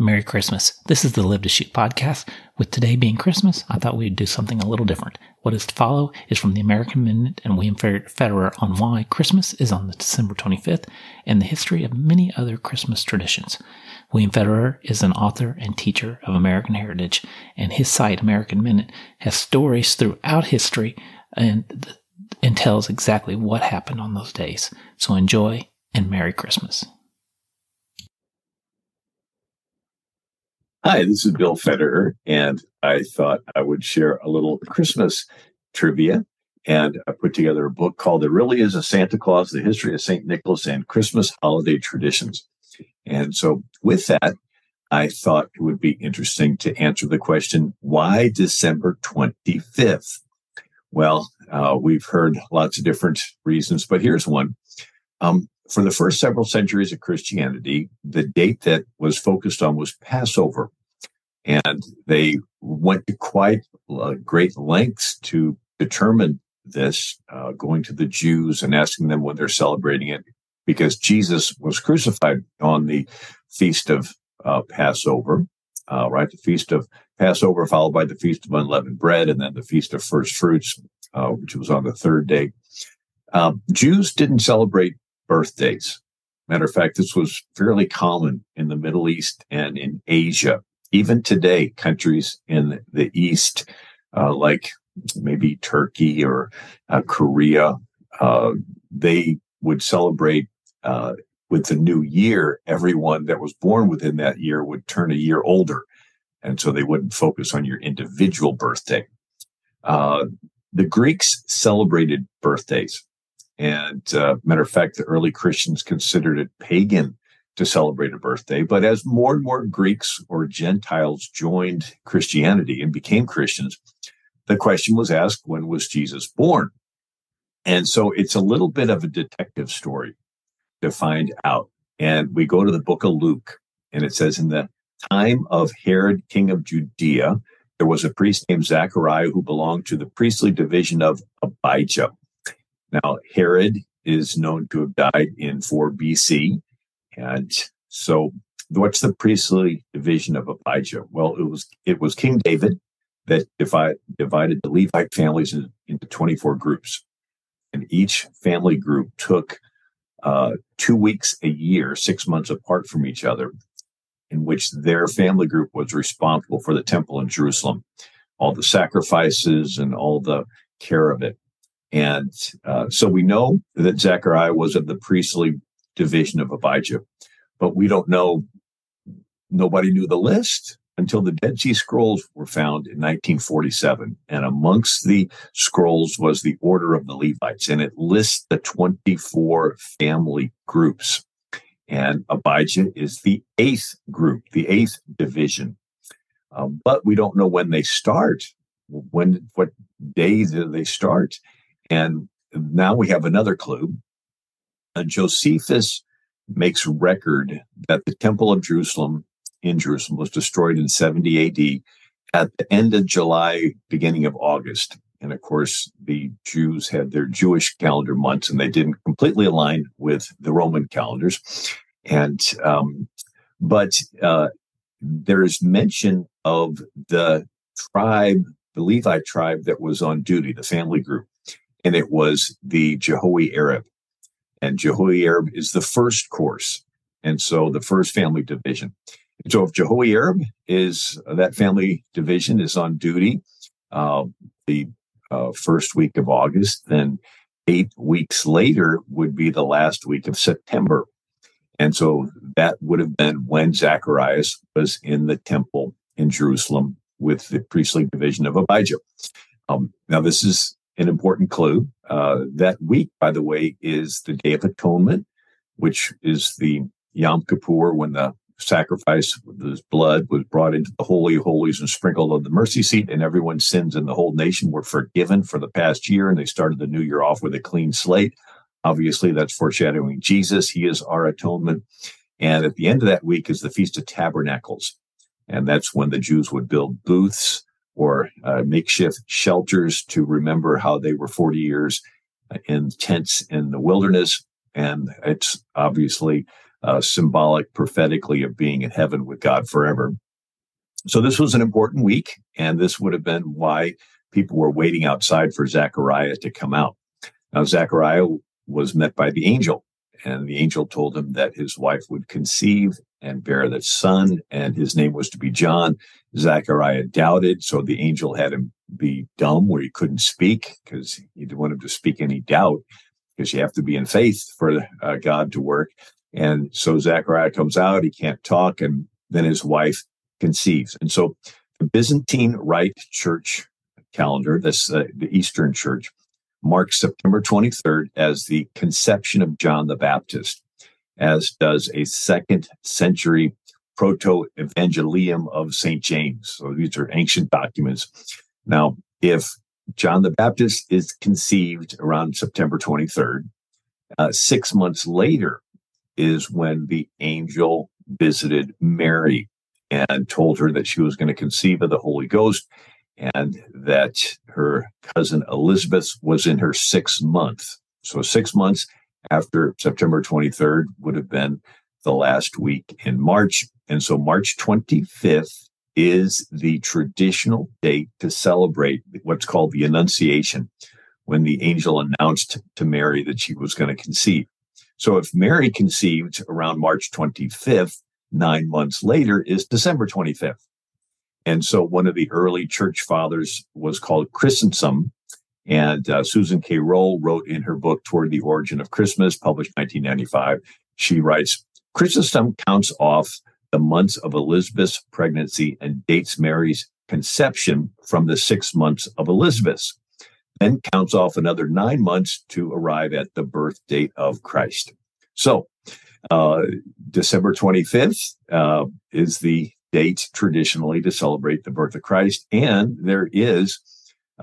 Merry Christmas. This is the Live to Shoot podcast. With today being Christmas, I thought we'd do something a little different. What is to follow is from the American Minute and William Federer on why Christmas is on the December 25th and the history of many other Christmas traditions. William Federer is an author and teacher of American heritage, and his site, American Minute, has stories throughout history and, and tells exactly what happened on those days. So enjoy and Merry Christmas. Hi, this is Bill Federer, and I thought I would share a little Christmas trivia. And I put together a book called There Really Is a Santa Claus The History of St. Nicholas and Christmas Holiday Traditions. And so, with that, I thought it would be interesting to answer the question why December 25th? Well, uh, we've heard lots of different reasons, but here's one. Um, for the first several centuries of Christianity, the date that was focused on was Passover. And they went to quite great lengths to determine this, uh, going to the Jews and asking them when they're celebrating it, because Jesus was crucified on the feast of uh, Passover, uh, right? The feast of Passover, followed by the feast of unleavened bread, and then the feast of first fruits, uh, which was on the third day. Um, Jews didn't celebrate birthdays. Matter of fact, this was fairly common in the Middle East and in Asia. Even today, countries in the East, uh, like maybe Turkey or uh, Korea, uh, they would celebrate uh, with the new year. Everyone that was born within that year would turn a year older. And so they wouldn't focus on your individual birthday. Uh, the Greeks celebrated birthdays. And uh, matter of fact, the early Christians considered it pagan to celebrate a birthday. But as more and more Greeks or Gentiles joined Christianity and became Christians, the question was asked, when was Jesus born? And so it's a little bit of a detective story to find out. And we go to the book of Luke, and it says, In the time of Herod, king of Judea, there was a priest named Zachariah who belonged to the priestly division of Abijah. Now, Herod is known to have died in 4 BC. And so, what's the priestly division of Abijah? Well, it was it was King David that divide, divided the Levite families in, into 24 groups. And each family group took uh, two weeks a year, six months apart from each other, in which their family group was responsible for the temple in Jerusalem, all the sacrifices and all the care of it. And uh, so we know that Zechariah was of the priestly division of Abijah, but we don't know, nobody knew the list until the Dead Sea Scrolls were found in 1947. And amongst the scrolls was the Order of the Levites, and it lists the 24 family groups. And Abijah is the eighth group, the eighth division. Uh, but we don't know when they start. When, what day do they start? And now we have another clue. Uh, Josephus makes record that the Temple of Jerusalem in Jerusalem was destroyed in 70 AD at the end of July, beginning of August. And of course, the Jews had their Jewish calendar months and they didn't completely align with the Roman calendars. And, um, but uh, there's mention of the tribe, the Levite tribe that was on duty, the family group and it was the Jehoiarib. And Jehoiarib is the first course. And so the first family division. And so if Jehoiarib is uh, that family division is on duty uh, the uh, first week of August, then eight weeks later would be the last week of September. And so that would have been when Zacharias was in the temple in Jerusalem with the priestly division of Abijah. Um, now, this is an important clue. Uh, that week, by the way, is the Day of Atonement, which is the Yom Kippur when the sacrifice his blood was brought into the Holy Holies and sprinkled on the mercy seat, and everyone's sins in the whole nation were forgiven for the past year, and they started the new year off with a clean slate. Obviously, that's foreshadowing Jesus. He is our atonement. And at the end of that week is the Feast of Tabernacles. And that's when the Jews would build booths or uh, makeshift shelters to remember how they were 40 years in tents in the wilderness. And it's obviously uh, symbolic prophetically of being in heaven with God forever. So this was an important week, and this would have been why people were waiting outside for Zechariah to come out. Now, Zechariah was met by the angel, and the angel told him that his wife would conceive and bear the son, and his name was to be John. Zechariah doubted, so the angel had him be dumb where he couldn't speak because he didn't want him to speak any doubt because you have to be in faith for uh, God to work. And so Zechariah comes out, he can't talk, and then his wife conceives. And so the Byzantine Rite Church calendar, this uh, the Eastern Church, marks September 23rd as the conception of John the Baptist, as does a second century proto evangelium of St. James. So these are ancient documents. Now, if John the Baptist is conceived around September 23rd, uh, six months later is when the angel visited Mary and told her that she was going to conceive of the Holy Ghost and that her cousin Elizabeth was in her sixth month. So, six months after September 23rd would have been the last week in March. And so, March 25th is the traditional date to celebrate what's called the Annunciation, when the angel announced to Mary that she was going to conceive. So, if Mary conceived around March 25th, nine months later is December 25th. And so one of the early church fathers was called Chrysostom. And uh, Susan K. Roll wrote in her book, Toward the Origin of Christmas, published 1995, she writes, Chrysostom counts off the months of Elizabeth's pregnancy and dates Mary's conception from the six months of Elizabeth's, then counts off another nine months to arrive at the birth date of Christ. So, uh, December 25th uh, is the date traditionally to celebrate the birth of Christ. And there is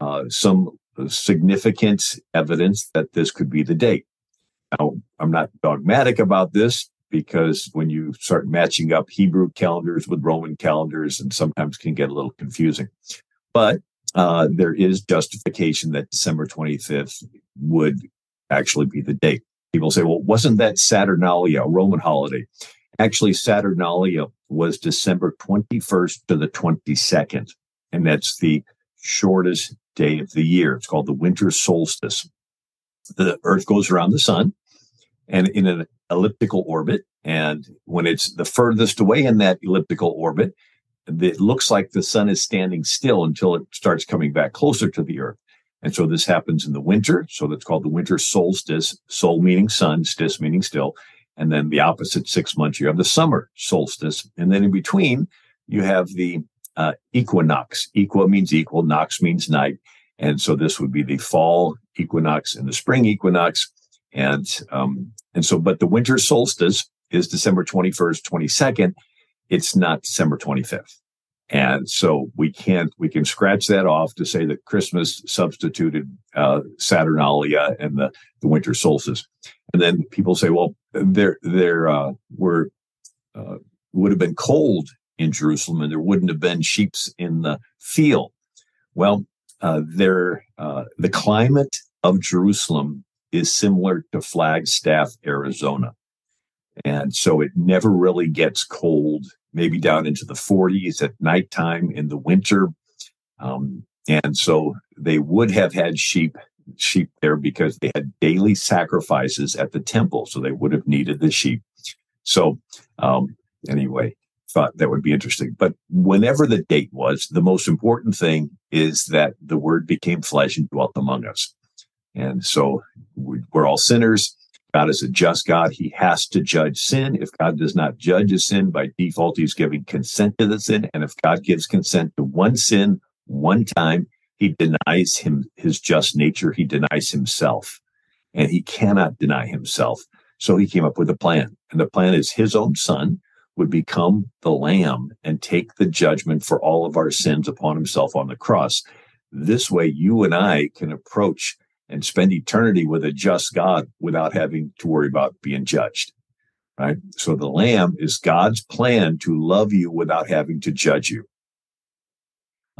uh, some significant evidence that this could be the date. Now, I'm not dogmatic about this because when you start matching up Hebrew calendars with Roman calendars, and sometimes can get a little confusing. But uh, there is justification that December 25th would actually be the date. People say, well, wasn't that Saturnalia, a Roman holiday? Actually, Saturnalia was December 21st to the 22nd, and that's the shortest day of the year. It's called the winter solstice. The Earth goes around the sun and in an elliptical orbit. And when it's the furthest away in that elliptical orbit, it looks like the sun is standing still until it starts coming back closer to the Earth. And so this happens in the winter. So that's called the winter solstice, sol meaning sun, stis meaning still. And then the opposite six months, you have the summer solstice. And then in between, you have the uh, equinox. Equa means equal, nox means night. And so this would be the fall equinox and the spring equinox. And, um, and so, but the winter solstice is December 21st, 22nd. It's not December 25th. And so we can't, we can scratch that off to say that Christmas substituted uh, Saturnalia and the, the winter solstice. And then people say, well, there, there uh, were, uh, would have been cold in Jerusalem and there wouldn't have been sheep in the field. Well, uh, there, uh, the climate of Jerusalem is similar to Flagstaff, Arizona. And so it never really gets cold maybe down into the 40s at nighttime in the winter. Um, and so they would have had sheep sheep there because they had daily sacrifices at the temple, so they would have needed the sheep. So um, anyway, thought that would be interesting. But whenever the date was, the most important thing is that the word became flesh and dwelt among us. And so we're all sinners. God is a just God. He has to judge sin. If God does not judge a sin, by default, he's giving consent to the sin. And if God gives consent to one sin one time, he denies him his just nature. He denies himself and he cannot deny himself. So he came up with a plan. And the plan is his own son would become the lamb and take the judgment for all of our sins upon himself on the cross. This way, you and I can approach and spend eternity with a just God without having to worry about being judged. Right. So the lamb is God's plan to love you without having to judge you.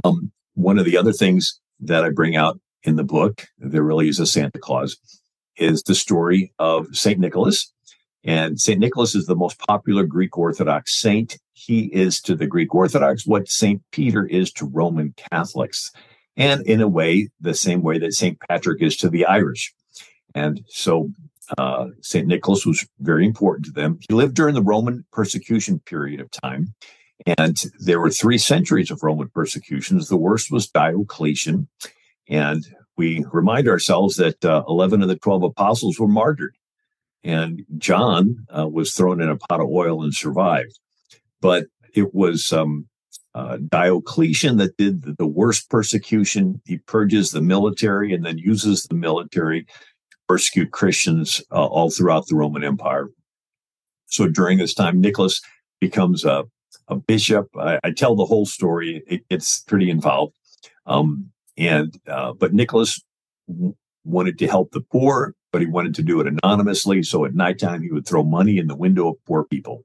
Um, one of the other things that I bring out in the book, there really is a Santa Claus, is the story of St. Nicholas. And St. Nicholas is the most popular Greek Orthodox saint. He is to the Greek Orthodox what St. Peter is to Roman Catholics. And in a way, the same way that St. Patrick is to the Irish. And so uh, St. Nicholas was very important to them. He lived during the Roman persecution period of time. And there were three centuries of Roman persecutions. The worst was Diocletian. And we remind ourselves that uh, 11 of the 12 apostles were martyred. And John uh, was thrown in a pot of oil and survived. But it was um, uh, Diocletian that did the worst persecution. He purges the military and then uses the military to persecute Christians uh, all throughout the Roman Empire. So during this time, Nicholas becomes a, a bishop. I, I, tell the whole story. It, it's pretty involved. Um, and uh, but Nicholas wanted to help the poor, but he wanted to do it anonymously. So at nighttime, he would throw money in the window of poor people,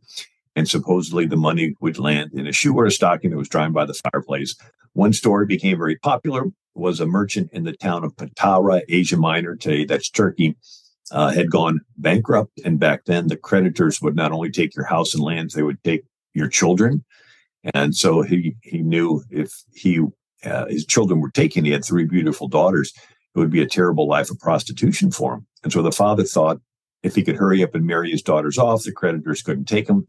and supposedly the money would land in a shoe or a stocking that was drying by the fireplace. One story became very popular. Was a merchant in the town of Patara, Asia Minor. Today, that's Turkey. Uh, had gone bankrupt, and back then the creditors would not only take your house and lands, they would take your children. And so he he knew if he uh, his children were taken, he had three beautiful daughters. It would be a terrible life of prostitution for him. And so the father thought if he could hurry up and marry his daughters off, the creditors couldn't take them.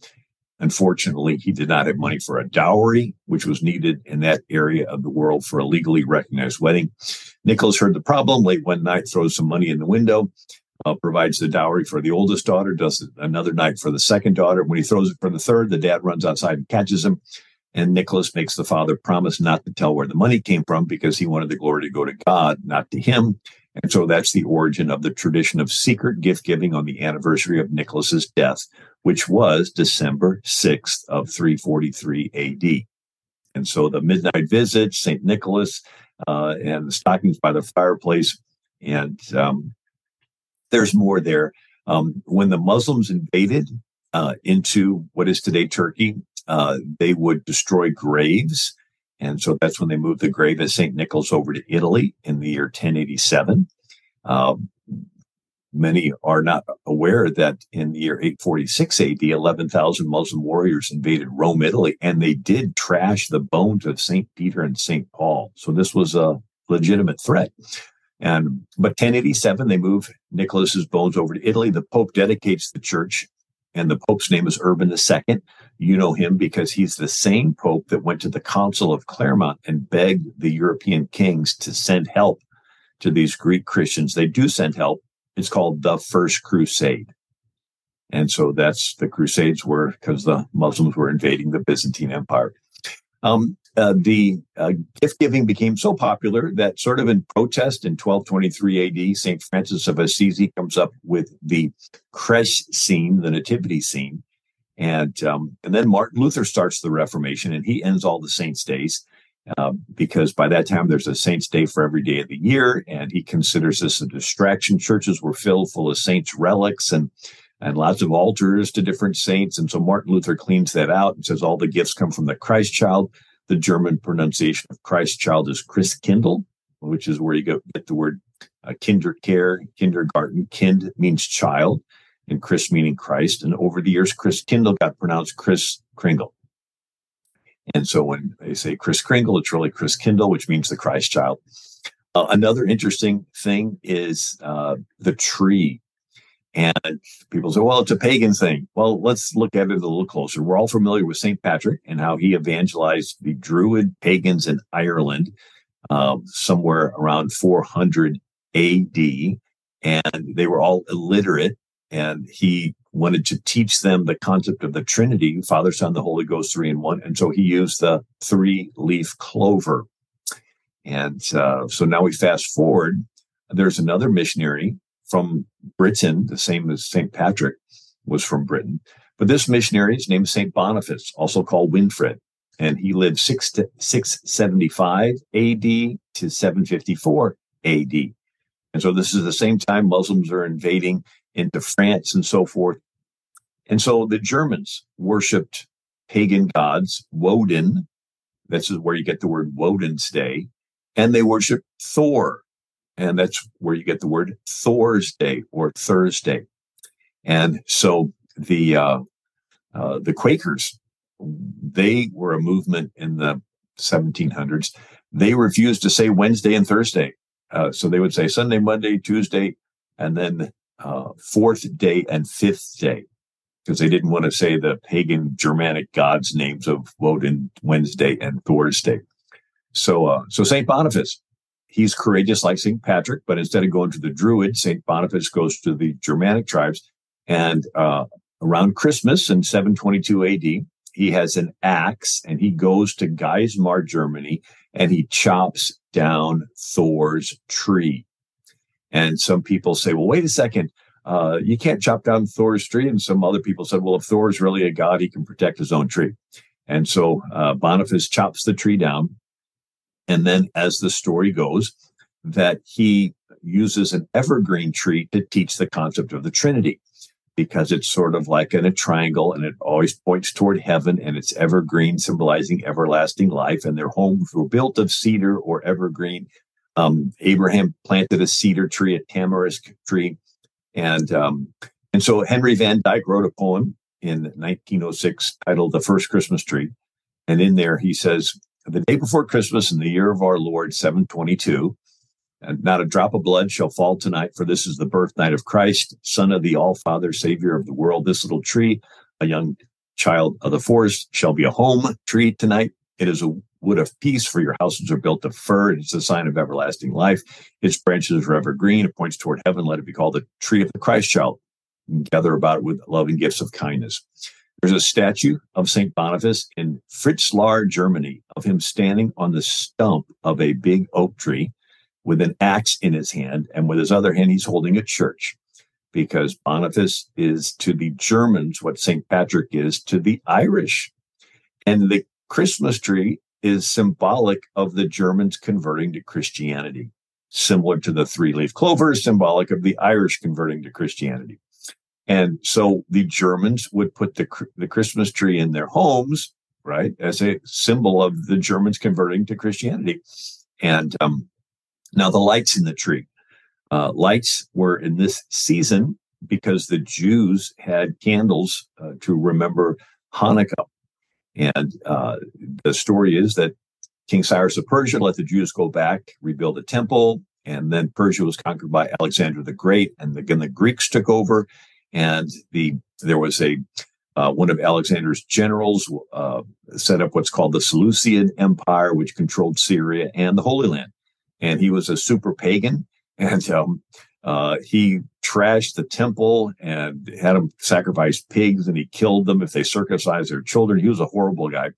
Unfortunately, he did not have money for a dowry, which was needed in that area of the world for a legally recognized wedding. Nicholas heard the problem late one night, throws some money in the window, uh, provides the dowry for the oldest daughter, does another night for the second daughter. When he throws it for the third, the dad runs outside and catches him. And Nicholas makes the father promise not to tell where the money came from because he wanted the glory to go to God, not to him. And so that's the origin of the tradition of secret gift giving on the anniversary of Nicholas's death, which was December 6th of 343 AD. And so the midnight visit, St. Nicholas, uh, and the stockings by the fireplace. And um, there's more there. Um, when the Muslims invaded uh, into what is today Turkey, uh, they would destroy graves. And so that's when they moved the grave of St. Nicholas over to Italy in the year 1087. Um, many are not aware that in the year 846 AD, 11,000 Muslim warriors invaded Rome, Italy, and they did trash the bones of St. Peter and St. Paul. So this was a legitimate threat. And but 1087, they move Nicholas's bones over to Italy. The Pope dedicates the church, and the Pope's name is Urban II. You know him because he's the same Pope that went to the Council of Clermont and begged the European kings to send help to these Greek Christians. They do send help. It's called the First Crusade. And so that's the Crusades were because the Muslims were invading the Byzantine Empire. Um, uh, the uh, gift giving became so popular that, sort of in protest in 1223 AD, St. Francis of Assisi comes up with the creche scene, the nativity scene. And, um, and then Martin Luther starts the Reformation and he ends all the saints' days. Uh, because by that time there's a saints' day for every day of the year, and he considers this a distraction. Churches were filled full of saints' relics and and lots of altars to different saints. And so Martin Luther cleans that out and says all the gifts come from the Christ child. The German pronunciation of Christ child is Christkindl, which is where you get the word uh, kindercare, kindergarten. Kind means child, and Chris meaning Christ. And over the years, Christkindl got pronounced Chris Kringle. And so when they say Chris Kringle, it's really Christkindl, which means the Christ child. Uh, another interesting thing is uh, the tree. And people say, well, it's a pagan thing. Well, let's look at it a little closer. We're all familiar with St. Patrick and how he evangelized the Druid pagans in Ireland uh, somewhere around 400 AD. And they were all illiterate. And he wanted to teach them the concept of the Trinity, Father, Son, the Holy Ghost, three in one. And so he used the three leaf clover. And uh, so now we fast forward. There's another missionary from Britain, the same as St. Patrick was from Britain. But this missionary is named St. Boniface, also called Winfred, And he lived 6 to 675 AD to 754 AD. And so this is the same time Muslims are invading into France and so forth. And so the Germans worshipped pagan gods, Woden. This is where you get the word Woden's Day. And they worshiped Thor. And that's where you get the word Thor's Day or Thursday. And so the uh, uh, the Quakers, they were a movement in the 1700s. They refused to say Wednesday and Thursday, uh, so they would say Sunday, Monday, Tuesday, and then uh, fourth day and fifth day, because they didn't want to say the pagan Germanic gods' names of Woden, Wednesday, and Thursday. So, uh, so Saint Boniface, he's courageous like Saint Patrick, but instead of going to the Druid, Saint Boniface goes to the Germanic tribes, and uh, around Christmas in 722 AD, he has an axe and he goes to Geismar, Germany, and he chops down Thor's tree. And some people say, well, wait a second. Uh, you can't chop down Thor's tree. And some other people said, well, if Thor is really a god, he can protect his own tree. And so uh, Boniface chops the tree down. And then, as the story goes, that he uses an evergreen tree to teach the concept of the Trinity because it's sort of like in a triangle and it always points toward heaven and it's evergreen, symbolizing everlasting life. And their homes were built of cedar or evergreen. Um, Abraham planted a cedar tree, a tamarisk tree. And, um, and so Henry Van Dyke wrote a poem in 1906 titled The First Christmas Tree. And in there he says, The day before Christmas in the year of our Lord 722, and not a drop of blood shall fall tonight, for this is the birth night of Christ, Son of the All Father, Savior of the world. This little tree, a young child of the forest, shall be a home tree tonight. It is a wood of peace, for your houses are built of fir. It's a sign of everlasting life. Its branches are evergreen. It points toward heaven. Let it be called the tree of the Christ child. Gather about it with loving gifts of kindness. There's a statue of St. Boniface in Fritzlar, Germany, of him standing on the stump of a big oak tree with an axe in his hand, and with his other hand, he's holding a church because Boniface is to the Germans what St. Patrick is to the Irish. And the Christmas tree is symbolic of the Germans converting to Christianity, similar to the three leaf clover, symbolic of the Irish converting to Christianity. And so the Germans would put the, the Christmas tree in their homes, right, as a symbol of the Germans converting to Christianity. And um, now, the lights in the tree. Uh, lights were in this season because the Jews had candles uh, to remember Hanukkah. And uh, the story is that King Cyrus of Persia let the Jews go back, rebuild a temple, and then Persia was conquered by Alexander the Great, and again the Greeks took over, and the there was a uh, one of Alexander's generals uh, set up what's called the Seleucid Empire, which controlled Syria and the Holy Land and he was a super pagan, and um, uh, he trashed the temple and had them sacrifice pigs, and he killed them if they circumcised their children. He was a horrible guy.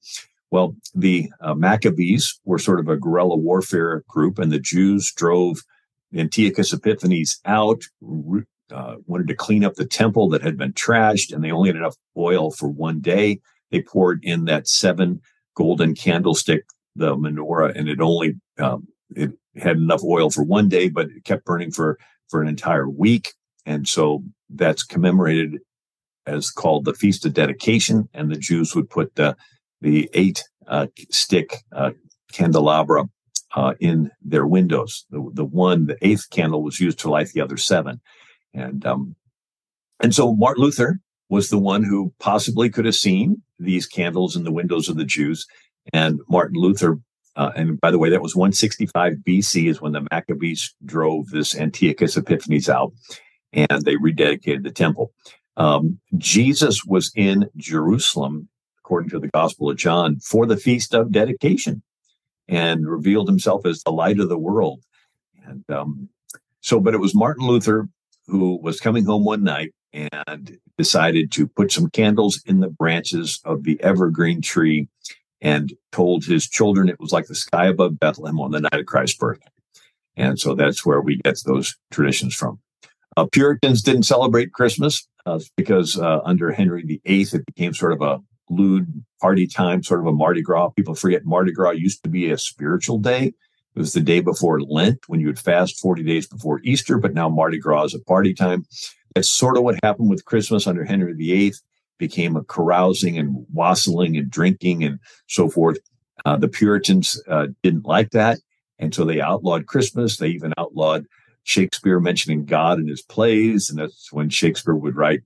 Well, the uh, Maccabees were sort of a guerrilla warfare group, and the Jews drove Antiochus Epiphanes out, uh, wanted to clean up the temple that had been trashed, and they only had enough oil for one day. They poured in that seven golden candlestick, the menorah, and it only um, it had enough oil for one day, but it kept burning for for an entire week. And so that's commemorated as called the Feast of Dedication. And the Jews would put the the eight uh, stick uh, candelabra uh, in their windows. The, the one, the eighth candle was used to light the other seven. And um, and so Martin Luther was the one who possibly could have seen these candles in the windows of the Jews. And Martin Luther uh, and by the way, that was 165 BC is when the Maccabees drove this Antiochus Epiphanes out and they rededicated the temple. Um, Jesus was in Jerusalem, according to the Gospel of John, for the Feast of Dedication and revealed himself as the light of the world. And um, so, but it was Martin Luther who was coming home one night and decided to put some candles in the branches of the evergreen tree and told his children it was like the sky above Bethlehem on the night of Christ's birth. And so that's where we get those traditions from. Uh, Puritans didn't celebrate Christmas uh, because uh, under Henry VIII, it became sort of a lewd party time, sort of a Mardi Gras. People forget Mardi Gras used to be a spiritual day. It was the day before Lent when you would fast 40 days before Easter, but now Mardi Gras is a party time. That's sort of what happened with Christmas under Henry VIII became a carousing and wassailing and drinking and so forth. Uh, the Puritans uh, didn't like that. And so they outlawed Christmas. They even outlawed Shakespeare mentioning God in his plays. And that's when Shakespeare would write,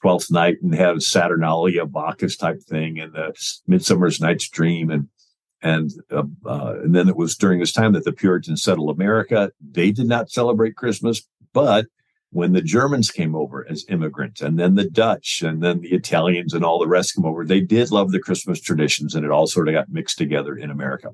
Twelfth Night and have Saturnalia, Bacchus type thing, and the Midsummer's Night's Dream, and and uh, uh, and then it was during this time that the Puritans settled America. They did not celebrate Christmas, but when the Germans came over as immigrants, and then the Dutch, and then the Italians, and all the rest come over, they did love the Christmas traditions, and it all sort of got mixed together in America.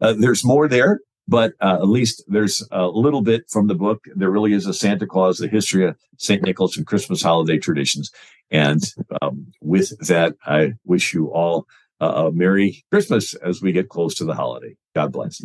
Uh, there's more there, but uh, at least there's a little bit from the book. There really is a Santa Claus, the history of St. Nicholas and Christmas holiday traditions. And um, with that, I wish you all a Merry Christmas as we get close to the holiday. God bless.